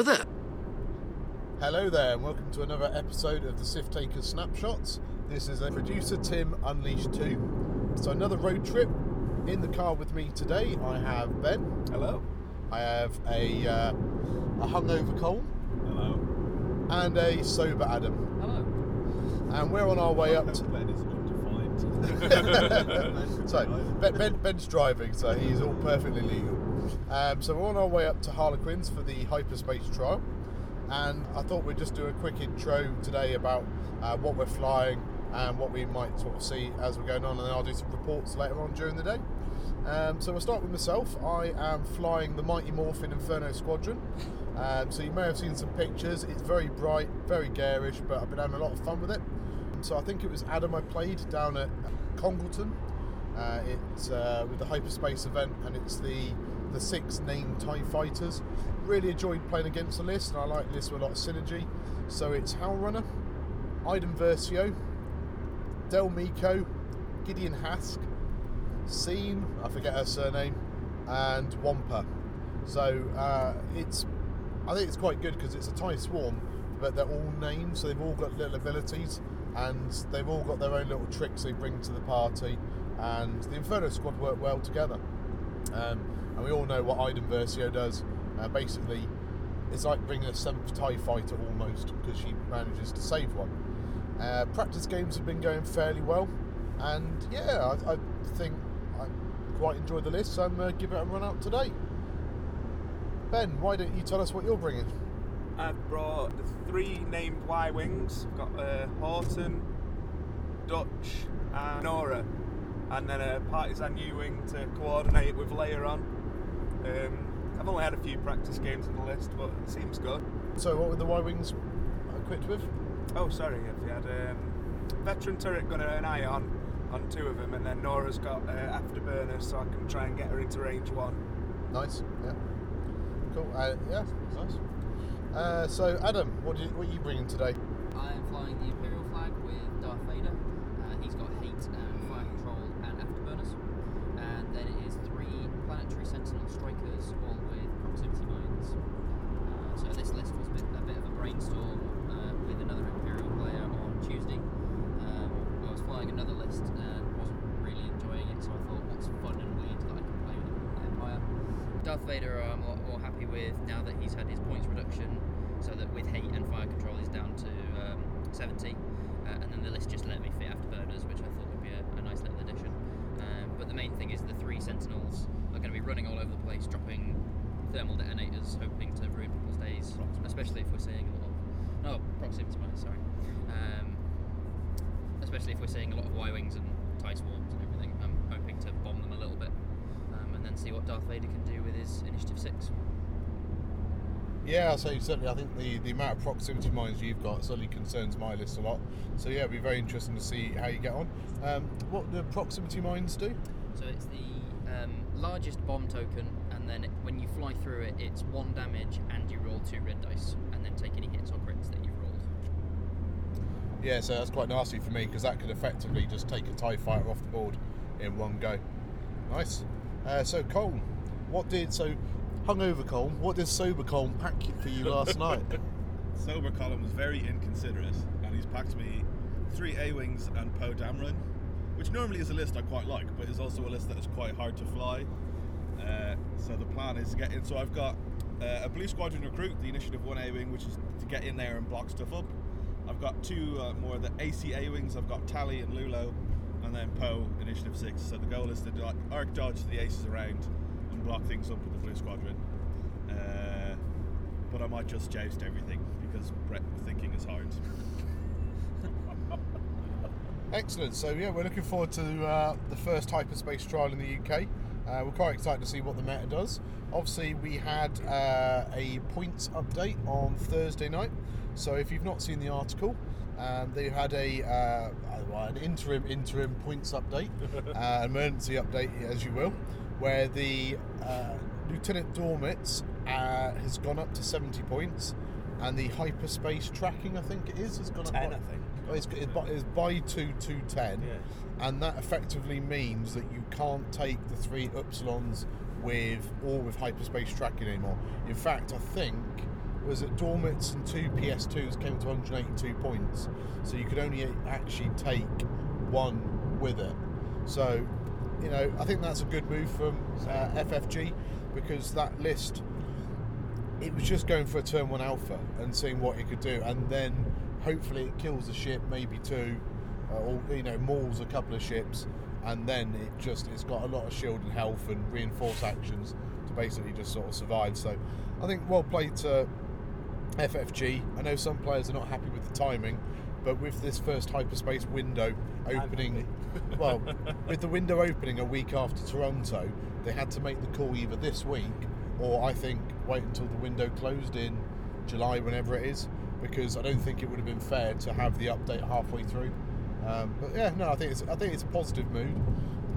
Hello there. Hello there, and welcome to another episode of the Sith Takers Snapshots. This is a producer Tim Unleashed 2. So, another road trip. In the car with me today, I have Ben. Hello. I have a, uh, a hungover Cole Hello. and a sober Adam. Hello. And we're on our way up to. Ben is undefined. so, ben, ben, Ben's driving, so he's all perfectly legal. Um, so, we're on our way up to Harlequins for the hyperspace trial. And I thought we'd just do a quick intro today about uh, what we're flying and what we might sort of see as we're going on, and then I'll do some reports later on during the day. Um, so we'll start with myself. I am flying the Mighty Morphin Inferno Squadron. Um, so you may have seen some pictures. It's very bright, very garish, but I've been having a lot of fun with it. So I think it was Adam I played down at Congleton. Uh, it's uh, with the hyperspace event, and it's the the six named Tie Fighters. Really enjoyed playing against the list, and I like this with a lot of synergy. So it's Howlrunner, Iden Versio, Del Meeko, Gideon Hask, Seyn, I forget her surname, and Wampa. So uh, it's, I think it's quite good because it's a tie swarm, but they're all named, so they've all got little abilities, and they've all got their own little tricks they bring to the party, and the Inferno squad work well together. Um, and we all know what Iden Versio does. Uh, basically, it's like bringing a seventh TIE fighter almost because she manages to save one. Uh, practice games have been going fairly well, and yeah, I, I think I quite enjoy the list, so I'm going to give it a run out today. Ben, why don't you tell us what you're bringing? I've brought the three named Y Wings. I've got uh, Horton, Dutch, and Norra. And then a Partisan U Wing to coordinate with Leia on. Um, I've only had a few practice games on the list, but it seems good. So, what were the Y Wings equipped with? Oh, sorry, if you had um, Veteran Turret Gunner an Ion, on two of them, and then Norra's got uh, Afterburner, so I can try and get her into range one. Nice, yeah, cool. Uh, yeah, nice. Uh, so, Adam, what, do you, what are you bringing today? I am flying the Imperial flag with Darth Vader. Uh, he's got hate and fire control and afterburners. And then it is three planetary sentinel strikers, all with proximity mines. Uh, so this list was a bit, a bit of a brainstorm uh, with another Imperial player on Tuesday. Um, I was flying another list and wasn't really enjoying it, so I thought, what's fun and weird that I can play with Empire? Darth Vader, I'm a lot more happy with now that he's had his points reduction, so that with hate and fire control is down to um, 70, uh, and then the list just let me fit afterburners, which I thought would be a, a nice little addition. Um, but the main thing is the three sentinels are going to be running all over the place, dropping thermal detonators, hoping to ruin people's days, especially if we're seeing a lot of no proximity mines, sorry. Um, especially if we're seeing a lot of Y wings and tie swarms and everything. I'm hoping to bomb them a little bit, um, and then see what Darth Vader can do with his initiative six. Yeah, so certainly I think the, the amount of proximity mines you've got certainly concerns my list a lot. So yeah, it'll be very interesting to see how you get on. Um, what do proximity mines do? So it's the um, largest bomb token, and then it, when you fly through it, it's one damage, and you roll two red dice, and then take any hits or crits that you've rolled. Yeah, so that's quite nasty for me because that could effectively just take a TIE fighter off the board in one go. Nice. Uh, so Cole, what did so hungover Cole? What did sober Cole pack for you last night? Sober Colin was very inconsiderate, and he's packed me three A wings and Poe Dameron, which normally is a list I quite like, but is also a list that is quite hard to fly. Uh, so the plan is to get in. So I've got uh, a Blue Squadron recruit, the Initiative One A wing, which is to get in there and block stuff up. I've got two uh, more of the ACA wings. I've got Tally and Lulo, and then Poe Initiative Six. So the goal is to do- arc dodge the aces around and block things up with the Blue Squadron. Uh, but I might just joust everything because Brett thinking is hard. Excellent. So yeah, we're looking forward to uh, the first hyperspace trial in the UK. Uh, we're quite excited to see what the meta does. Obviously, we had uh, a points update on Thursday night. So if you've not seen the article, um, they had a uh, an interim interim points update, uh, emergency update, as you will, where the uh, Lieutenant Dormitz uh, has gone up to 70 points, and the hyperspace tracking, I think it is, has gone up. 10, by- I think. It's, it's, by, two to ten, Yeah. and that effectively means that you can't take the three upsilons with or with hyperspace tracking anymore. In fact, I think was that Dormitz and two PS2s came to 182 points, so you could only actually take one with it. So, you know, I think that's a good move from uh, FFG because that list, it was just going for a turn one alpha and seeing what it could do, and then hopefully it kills a ship, maybe two, uh, or you know, mauls a couple of ships, and then it just it's got a lot of shield and health and reinforce actions to basically just sort of survive. So, I think well played to FFG. I know some players are not happy with the timing, but with this first hyperspace window opening, well, with the window opening a week after Toronto, they had to make the call either this week or I think wait until the window closed in July, whenever it is, because I don't think it would have been fair to have the update halfway through. Um, but yeah, no, I think it's I think it's a positive mood.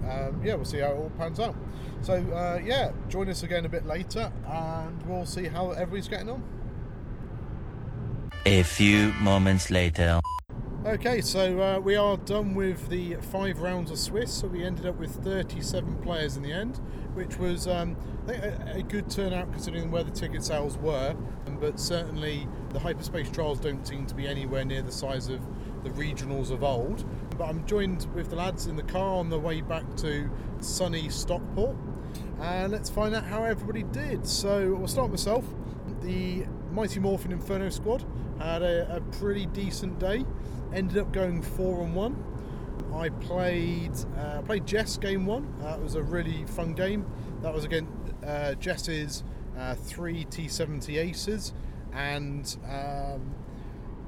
Um, yeah, we'll see how it all pans out. So uh, yeah, join us again a bit later, and we'll see how everybody's getting on. A few moments later. Okay, so uh, we are done with the five rounds of Swiss. So we ended up with 37 players in the end, which was um, a, a good turnout considering where the ticket sales were. Um, But certainly the hyperspace trials don't seem to be anywhere near the size of the regionals of old. But I'm joined with the lads in the car on the way back to sunny Stockport. And let's find out how everybody did. So we'll start myself. The Mighty Morphin Inferno squad had a, a pretty decent day. Ended up going four and one. I played uh, played Jess game one. That was a really fun game. That was against uh, Jess's uh, three T70 aces, and um,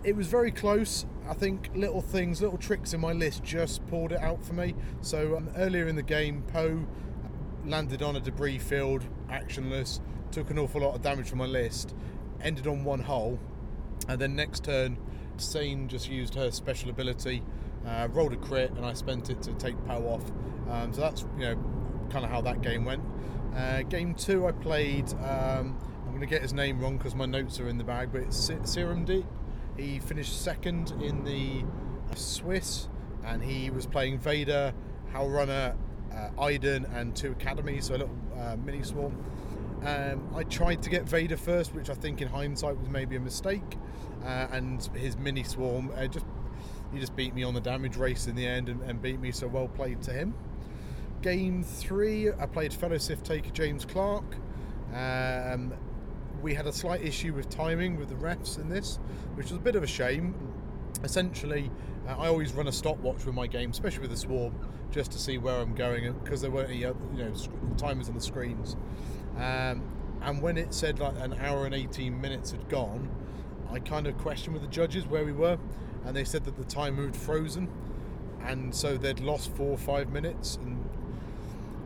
it was very close. I think little things, little tricks in my list just pulled it out for me. So um, earlier in the game, Poe landed on a debris field, actionless, took an awful lot of damage from my list, ended on one hole, and then next turn, Seyn just used her special ability, uh, rolled a crit, and I spent it to take Poe off. Um, so that's you know kind of how that game went. Uh, game two, I played. Um, I'm going to get his name wrong because my notes are in the bag, but it's Serum D. He finished second in the uh, Swiss, and he was playing Vader, Howlrunner, uh, Iden, and two academies, so a little uh, mini swarm. Um, I tried to get Vader first, which I think in hindsight was maybe a mistake, uh, and his mini swarm uh, just he just beat me on the damage race in the end and, and beat me. So well played to him. Game three, I played fellow Sith taker James Clark. Um, we had a slight issue with timing with the refs in this, which was a bit of a shame. Essentially, uh, I always run a stopwatch with my game, especially with the swarm, just to see where I'm going because there weren't any other, you know timers on the screens. Um, and when it said like an hour and 18 minutes had gone, I kind of questioned with the judges where we were, and they said that the time moved frozen, and so they'd lost four or five minutes, and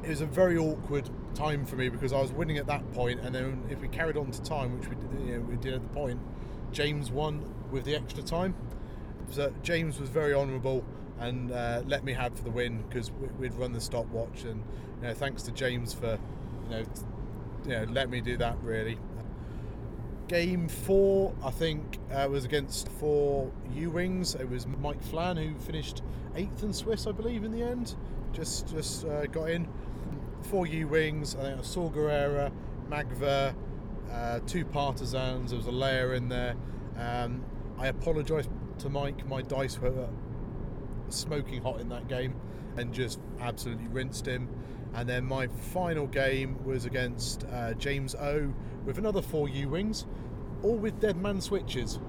it was a very awkward time for me because I was winning at that point, and then if we carried on to time, which we did, you know, we did at the point, James won with the extra time. So James was very honourable and uh, let me have for the win because we'd run the stopwatch, and you know, thanks to James for you know, you know, let me do that really. Game four, I think, uh, was against four U Wings. It was Mike Flan who finished eighth in Swiss, I believe, in the end. Just just uh, got in. Four U Wings, I think it was Saw Gerrera, Magva, uh, two Partisans, there was a Leia in there. Um, I apologise to Mike, my dice were smoking hot in that game and just absolutely rinsed him. And then my final game was against uh, James O with another four U Wings, all with dead man switches.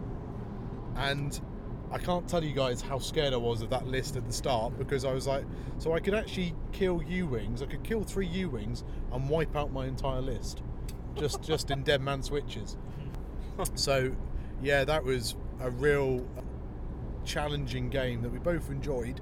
And I can't tell you guys how scared I was of that list at the start because I was like, so I could actually kill U Wings, I could kill three U Wings and wipe out my entire list just just in dead man switches. So, yeah, that was a real challenging game that we both enjoyed.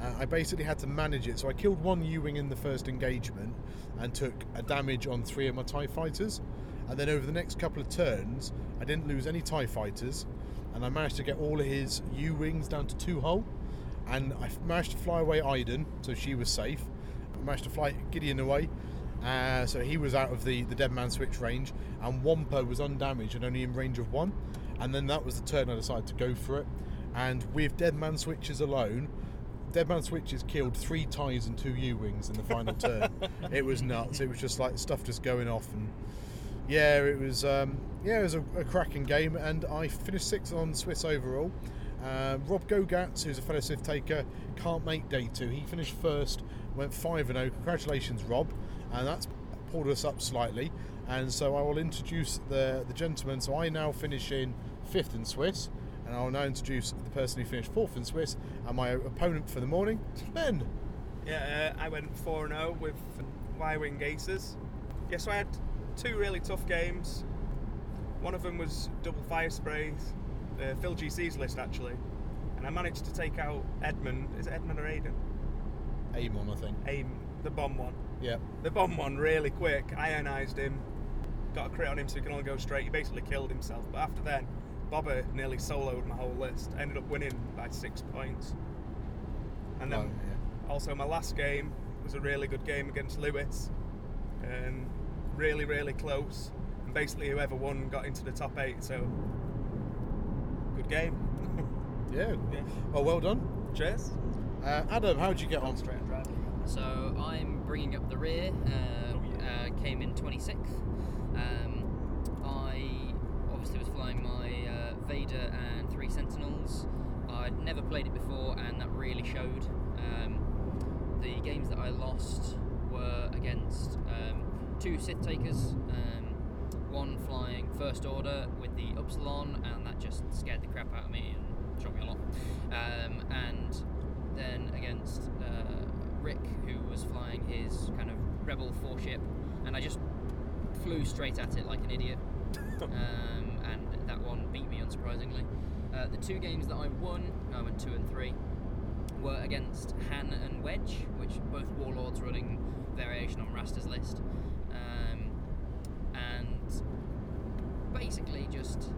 Uh, I basically had to manage it. So I killed one U-wing in the first engagement and took a damage on three of my TIE fighters. And then over the next couple of turns, I didn't lose any TIE fighters. And I managed to get all of his U-wings down to two hull. And I managed to fly away Iden, so she was safe. I managed to fly Gideon away. Uh, so he was out of the, the dead man switch range. And Wampa was undamaged and only in range of one. And then that was the turn I decided to go for it. And with dead man switches alone, Dead Man Switches killed three ties and two U wings in the final turn. It was nuts. It was just like stuff just going off, and Yeah, it was. Um, yeah, it was a, a cracking game, and I finished sixth on Swiss overall. Uh, Rob Gogatz, who's a fellow Sith taker, can't make day two. He finished first, went five and zero. Congratulations, Rob, and that's pulled us up slightly. And so I will introduce the the gentleman. So I now finish in fifth in Swiss, and I will now introduce the person who finished fourth in Swiss, and my opponent for the morning, Ben. Yeah, uh, I went 4 0 with Y Wing Aces. Yeah, so I had two really tough games. One of them was double fire sprays, uh, Phil GC's list actually. And I managed to take out Edmund. Is it Edmund or Aiden? Amon, I think. Aim, the bomb one. Yeah. The bomb one really quick. Ionized him. Got a crit on him so he can only go straight. He basically killed himself. But after then, Boba nearly soloed my whole list. Ended up winning by six points. And then Oh, yeah. also my last game was a really good game against Lewis. And really, really close. And basically whoever won got into the top eight, so good game. Yeah. Yeah. Well, well done. Cheers. Uh, Adam, how did you get on? So I'm bringing up the rear. Uh, uh, came in 26th. Um, I obviously was flying my uh, Vader and three Sentinels. I'd never played it before, and that really showed. Um, the games that I lost were against um, two Sith Takers. Um, one flying First Order with the Upsilon, and that just scared the crap out of me and shot me a lot. Um, and then against uh, Rick, who was flying his kind of Rebel four ship, and I just flew straight at it like an idiot. um, beat me, unsurprisingly. Uh, the two games that I won, I went two and three, were against Han and Wedge, which both warlords running variation on Raster's list. Um, and basically just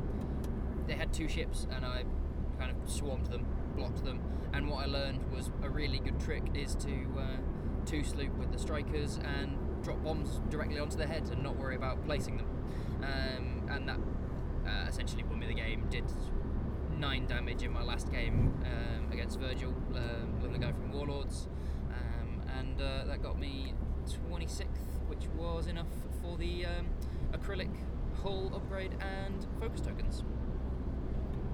they had two ships and I kind of swarmed them, blocked them, and what I learned was a really good trick is to uh, two sloop with the strikers and drop bombs directly onto their head and not worry about placing them. Um, and that uh, essentially won me the game. Did nine damage in my last game um, against Virgil, um, another guy from Warlords, um, and uh, that got me 26th, which was enough for the um, acrylic hull upgrade and focus tokens.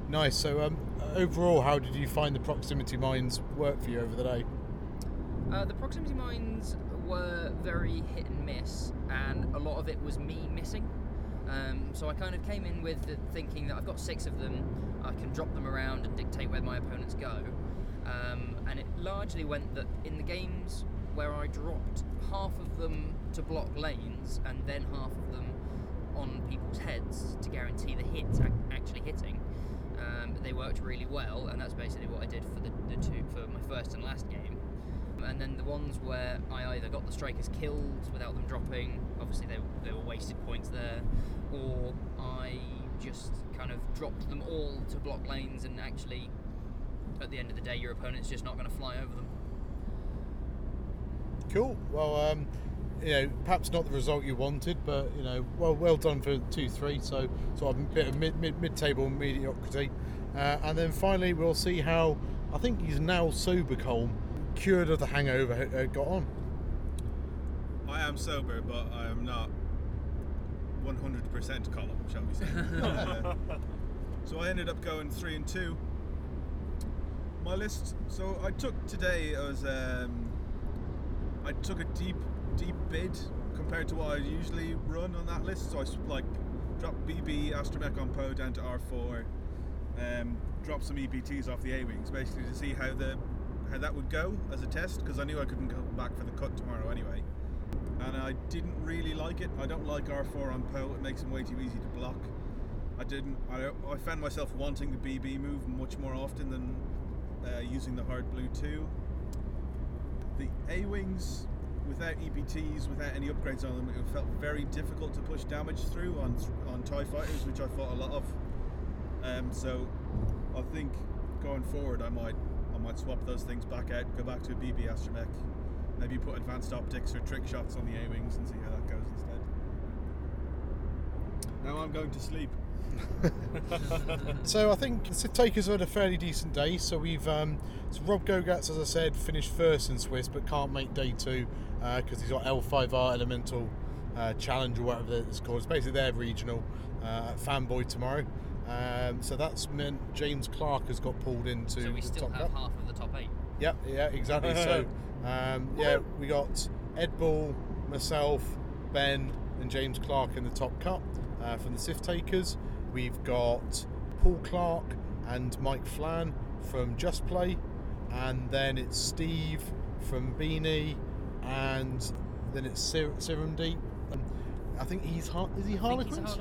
Nice. So, um, overall, how did you find the proximity mines work for you over the day? Uh, the proximity mines were very hit and miss, and a lot of it was me missing. Um, so I kind of came in with the thinking that I've got six of them, I can drop them around and dictate where my opponents go. Um, and it largely went that in the games where I dropped half of them to block lanes and then half of them on people's heads to guarantee the hit actually hitting, um, they worked really well, and that's basically what I did for the, the two for my first and last game. And then the ones where I either got the strikers killed without them dropping, obviously they, they were wasted points there, or I just kind of dropped them all to block lanes, and actually, at the end of the day, your opponent's just not going to fly over them. Cool. Well, um, you know, perhaps not the result you wanted, but you know, well, well done for two, three. So, sort of a bit of mid, mid, mid-table mediocrity, uh, and then finally we'll see how I think he's now sober, Colm, cured of the hangover, uh, got on. I am sober, but I am not 100% column, shall we say. Uh, so I ended up going three and two. My list. So I took today as um, I took a deep, deep bid compared to what I usually run on that list. So I like dropped BB Astromech on Poe down to R4, um, dropped some EPTs off the A wings, basically to see how the how that would go as a test because I knew I couldn't come back for the cut tomorrow anyway and I didn't really like it. I don't like R4 on Poe. It makes him way too easy to block. I didn't. I, I found myself wanting the BB move much more often than uh, using the hard blue 2. The A wings, without EPTs, without any upgrades on them, it felt very difficult to push damage through on on Tie fighters, which I fought a lot of. Um, so I think going forward, I might might swap those things back out, go back to a BB Astromech, maybe put advanced optics or trick shots on the A wings and see how that goes instead. Now I'm going to sleep. So I think the Takers had a fairly decent day. So we've um, so Rob Gogatz, as I said, finished first in Swiss, but can't make day two because he's got L5R Elemental uh, challenge or whatever it's called. It's basically their regional uh, Fanboy tomorrow. Um, so that's meant James Clark has got pulled into So we the still top have cup. half of the top eight. Yep, yeah, exactly. so, um, yeah, we got Ed Bull, myself, Ben, and James Clark in the top cup uh, from the Sith Takers. We've got Paul Clark and Mike Flan from Just Play, and then it's Steve from Beanie, and then it's Sir- Serum Deep. I think he's Har- is he I think he's a Harlequins?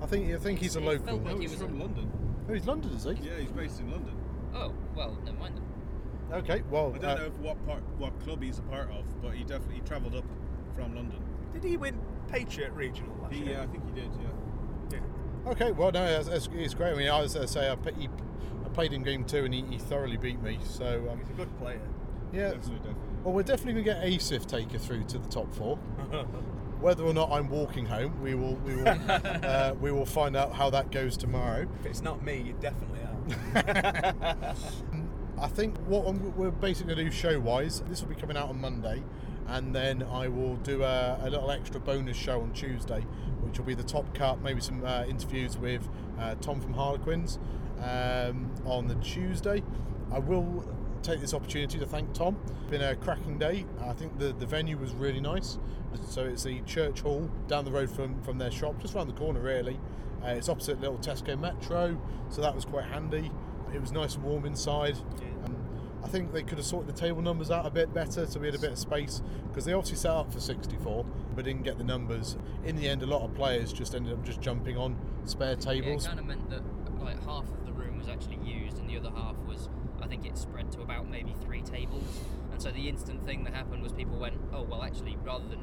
Harlequins. I think I think he's a It local. felt No, Like he he's was from a- London. Oh, he's London, is he? Yeah, he's based in London. Oh, well, never mind then. Okay, well, I don't uh, know if what part, what club he's a part of, but he definitely travelled up from London. Did he win Patriot Regional last He, year? uh, I think he did. Yeah. Yeah. Okay, well, no, it's, it's, it's great. I mean, I was uh, say I, p- he, I played in game two and he, he thoroughly beat me. So um, He's a good player. yeah, Definitely, definitely. well, we're definitely going to get Asif Sif taker through to the top four. Whether or not I'm walking home, we will we will uh, we will find out how that goes tomorrow. If it's not me, you definitely are. I think what I'm, we're basically going to do show wise, this will be coming out on Monday, and then I will do a, a little extra bonus show on Tuesday, which will be the top cut, maybe some uh, interviews with uh, Tom from Harlequins um, on the Tuesday. I will take this opportunity to thank Tom. It's Been a cracking day. I think the, the venue was really nice. So it's the church hall down the road from, from their shop, just around the corner really. Uh, it's opposite little Tesco Metro, so that was quite handy. It was nice and warm inside. Um, I think they could have sorted the table numbers out a bit better so we had a bit of space because they obviously set up for 64 but didn't get the numbers. In the end, a lot of players just ended up just jumping on spare Yeah, it kind of meant that like half of the room was actually used, and the other half was, I think, it spread about maybe three tables. And so the instant thing that happened was people went, oh well, actually, rather than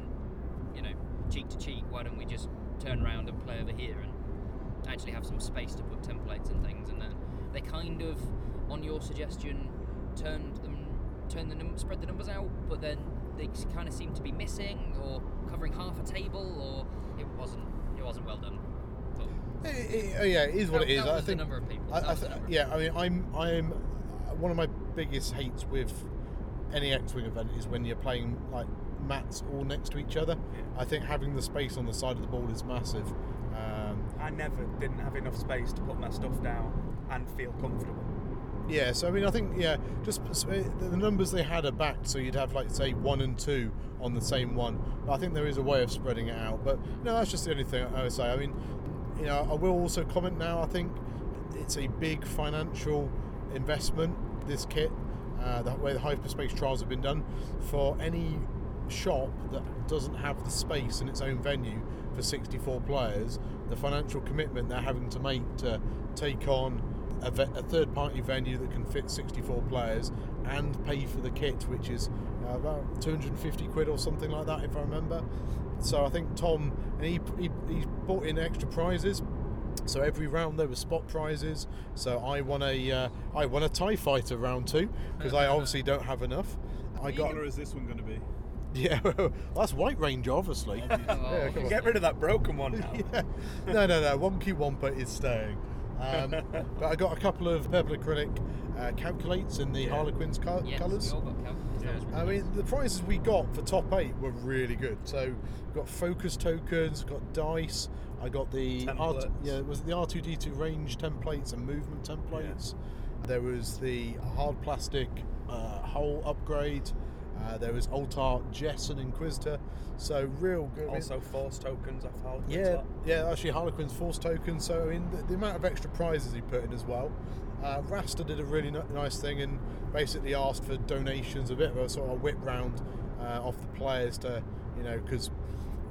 you know cheek to cheek, why don't we just turn around and play over here and actually have some space to put templates and things? And then they kind of, on your suggestion, turned them, turned the num- spread the numbers out, but then they kind of seemed to be missing or covering half a table, or it wasn't, it wasn't well done. It- it- eh, eh, oh, yeah, it is what that, it is. I think number of people. I, I th- yeah, I mean, I'm I'm one of my biggest hates with any X-wing event is when you're playing like mats all next to each other. Yeah. I think having the space on the side of the ball is massive. Um, I never didn't have enough space to put my stuff down and feel comfortable. yeah, so I mean, I think yeah, just uh, the the numbers they had are backed, so you'd have like say one and two on the same one. But I think there is a way of spreading it out. But no, that's just the only thing I would say. I mean, you know, I will also comment now. I think it's a big financial investment. This kit, uh, way the hyperspace trials have been done, for any shop that doesn't have the space in its own venue for 64 players, the financial commitment they're having to make to take on a, ve- a third party venue that can fit 64 players and pay for the kit, which is uh, about 250 quid or something like that, if I remember. So I think Tom, and he, he, he bought in extra prizes. So every round there were spot prizes. So I won a uh, I won a Tie Fighter round two because I obviously don't have enough. I What got colour is this one going to be? yeah, well, that's White Ranger obviously. Oh, Yeah, come on. Get rid of that broken one now. yeah. No, no, no. Wonky Wampa is staying. Um, but I got a couple of purple acrylic uh, calculates in the Yeah. Harlequins co- yes, colours. we all got calculators. That was really I mean, the prizes we got for top eight were really good. So, we got focus tokens, got dice. I got the R- Templates. yeah, it was the R two D two range templates and movement templates. There was the hard plastic uh, hull upgrade. Uh, there was Altar, Jess, and Inquisitor. So real good. I mean, Also, force tokens off Harlequins. yeah, lot. yeah, actually Harlequin's force tokens. So I mean, the, the amount of extra prizes he put in as well. Uh, Rasta did a really n- nice thing and basically asked for donations, a bit of a sort of whip round uh, off the players to, you know, because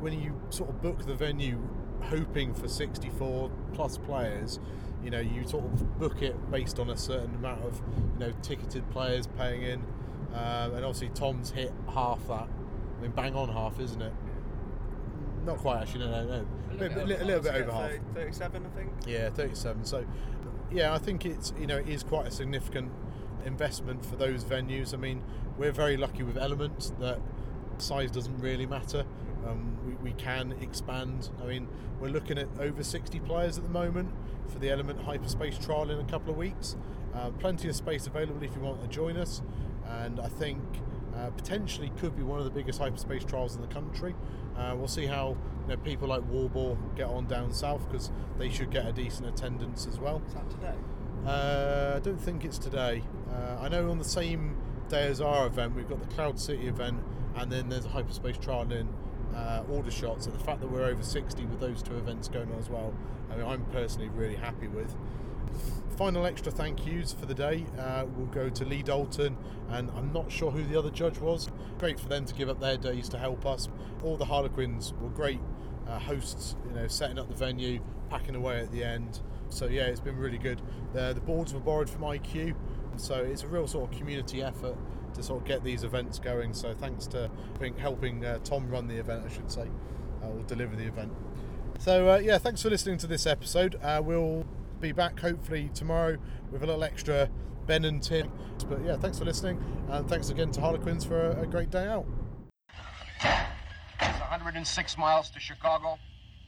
when you sort of book the venue hoping for 64 plus players, you know, you sort of book it based on a certain amount of, you know, ticketed players paying in. Um, and obviously Tom's hit half that. I mean, bang on half, isn't it? Not quite actually, no, no, no. A little bit- bit a little bit over half. 37, I think. Yeah, 37. So, yeah, I think it's you know it is quite a significant investment for those venues. I mean, we're very lucky with Element that size doesn't really matter. Um, we, we can expand. I mean, we're looking at over 60 players at the moment for the Element Hyperspace trial in a couple of weeks. Uh, plenty of space available if you want to join us, and I think uh, potentially could be one of the biggest hyperspace trials in the country. Uh, we'll see how you know, people like Warble get on down south because they should get a decent attendance as well. Is that today? Uh, I don't think it's today. Uh, I know on the same day as our event, we've got the Cloud City event, and then there's a hyperspace trial in uh, Aldershot. So the fact that we're over 60 with those two events going on as well, I mean, I'm personally really happy with. Final extra thank yous for the day uh, will go to Lee Dalton, and I'm not sure who the other judge was. Great for them to give up their days to help us. All the Harlequins were great uh, hosts, you know, setting up the venue, packing away at the end. So yeah, it's been really good. The, the boards were borrowed from IQ, so it's a real sort of community effort to sort of get these events going. So thanks to I think helping uh, Tom run the event, I should say, uh, or deliver the event. So uh, yeah, thanks for listening to this episode. Uh, we'll be back hopefully tomorrow with a little extra Ben and Tim. But yeah, thanks for listening, and thanks again to Harlequins for a, a great day out. It's 106 miles to Chicago.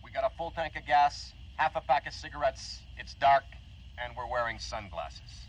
We got a full tank of gas, half a pack of cigarettes. It's dark, and we're wearing sunglasses.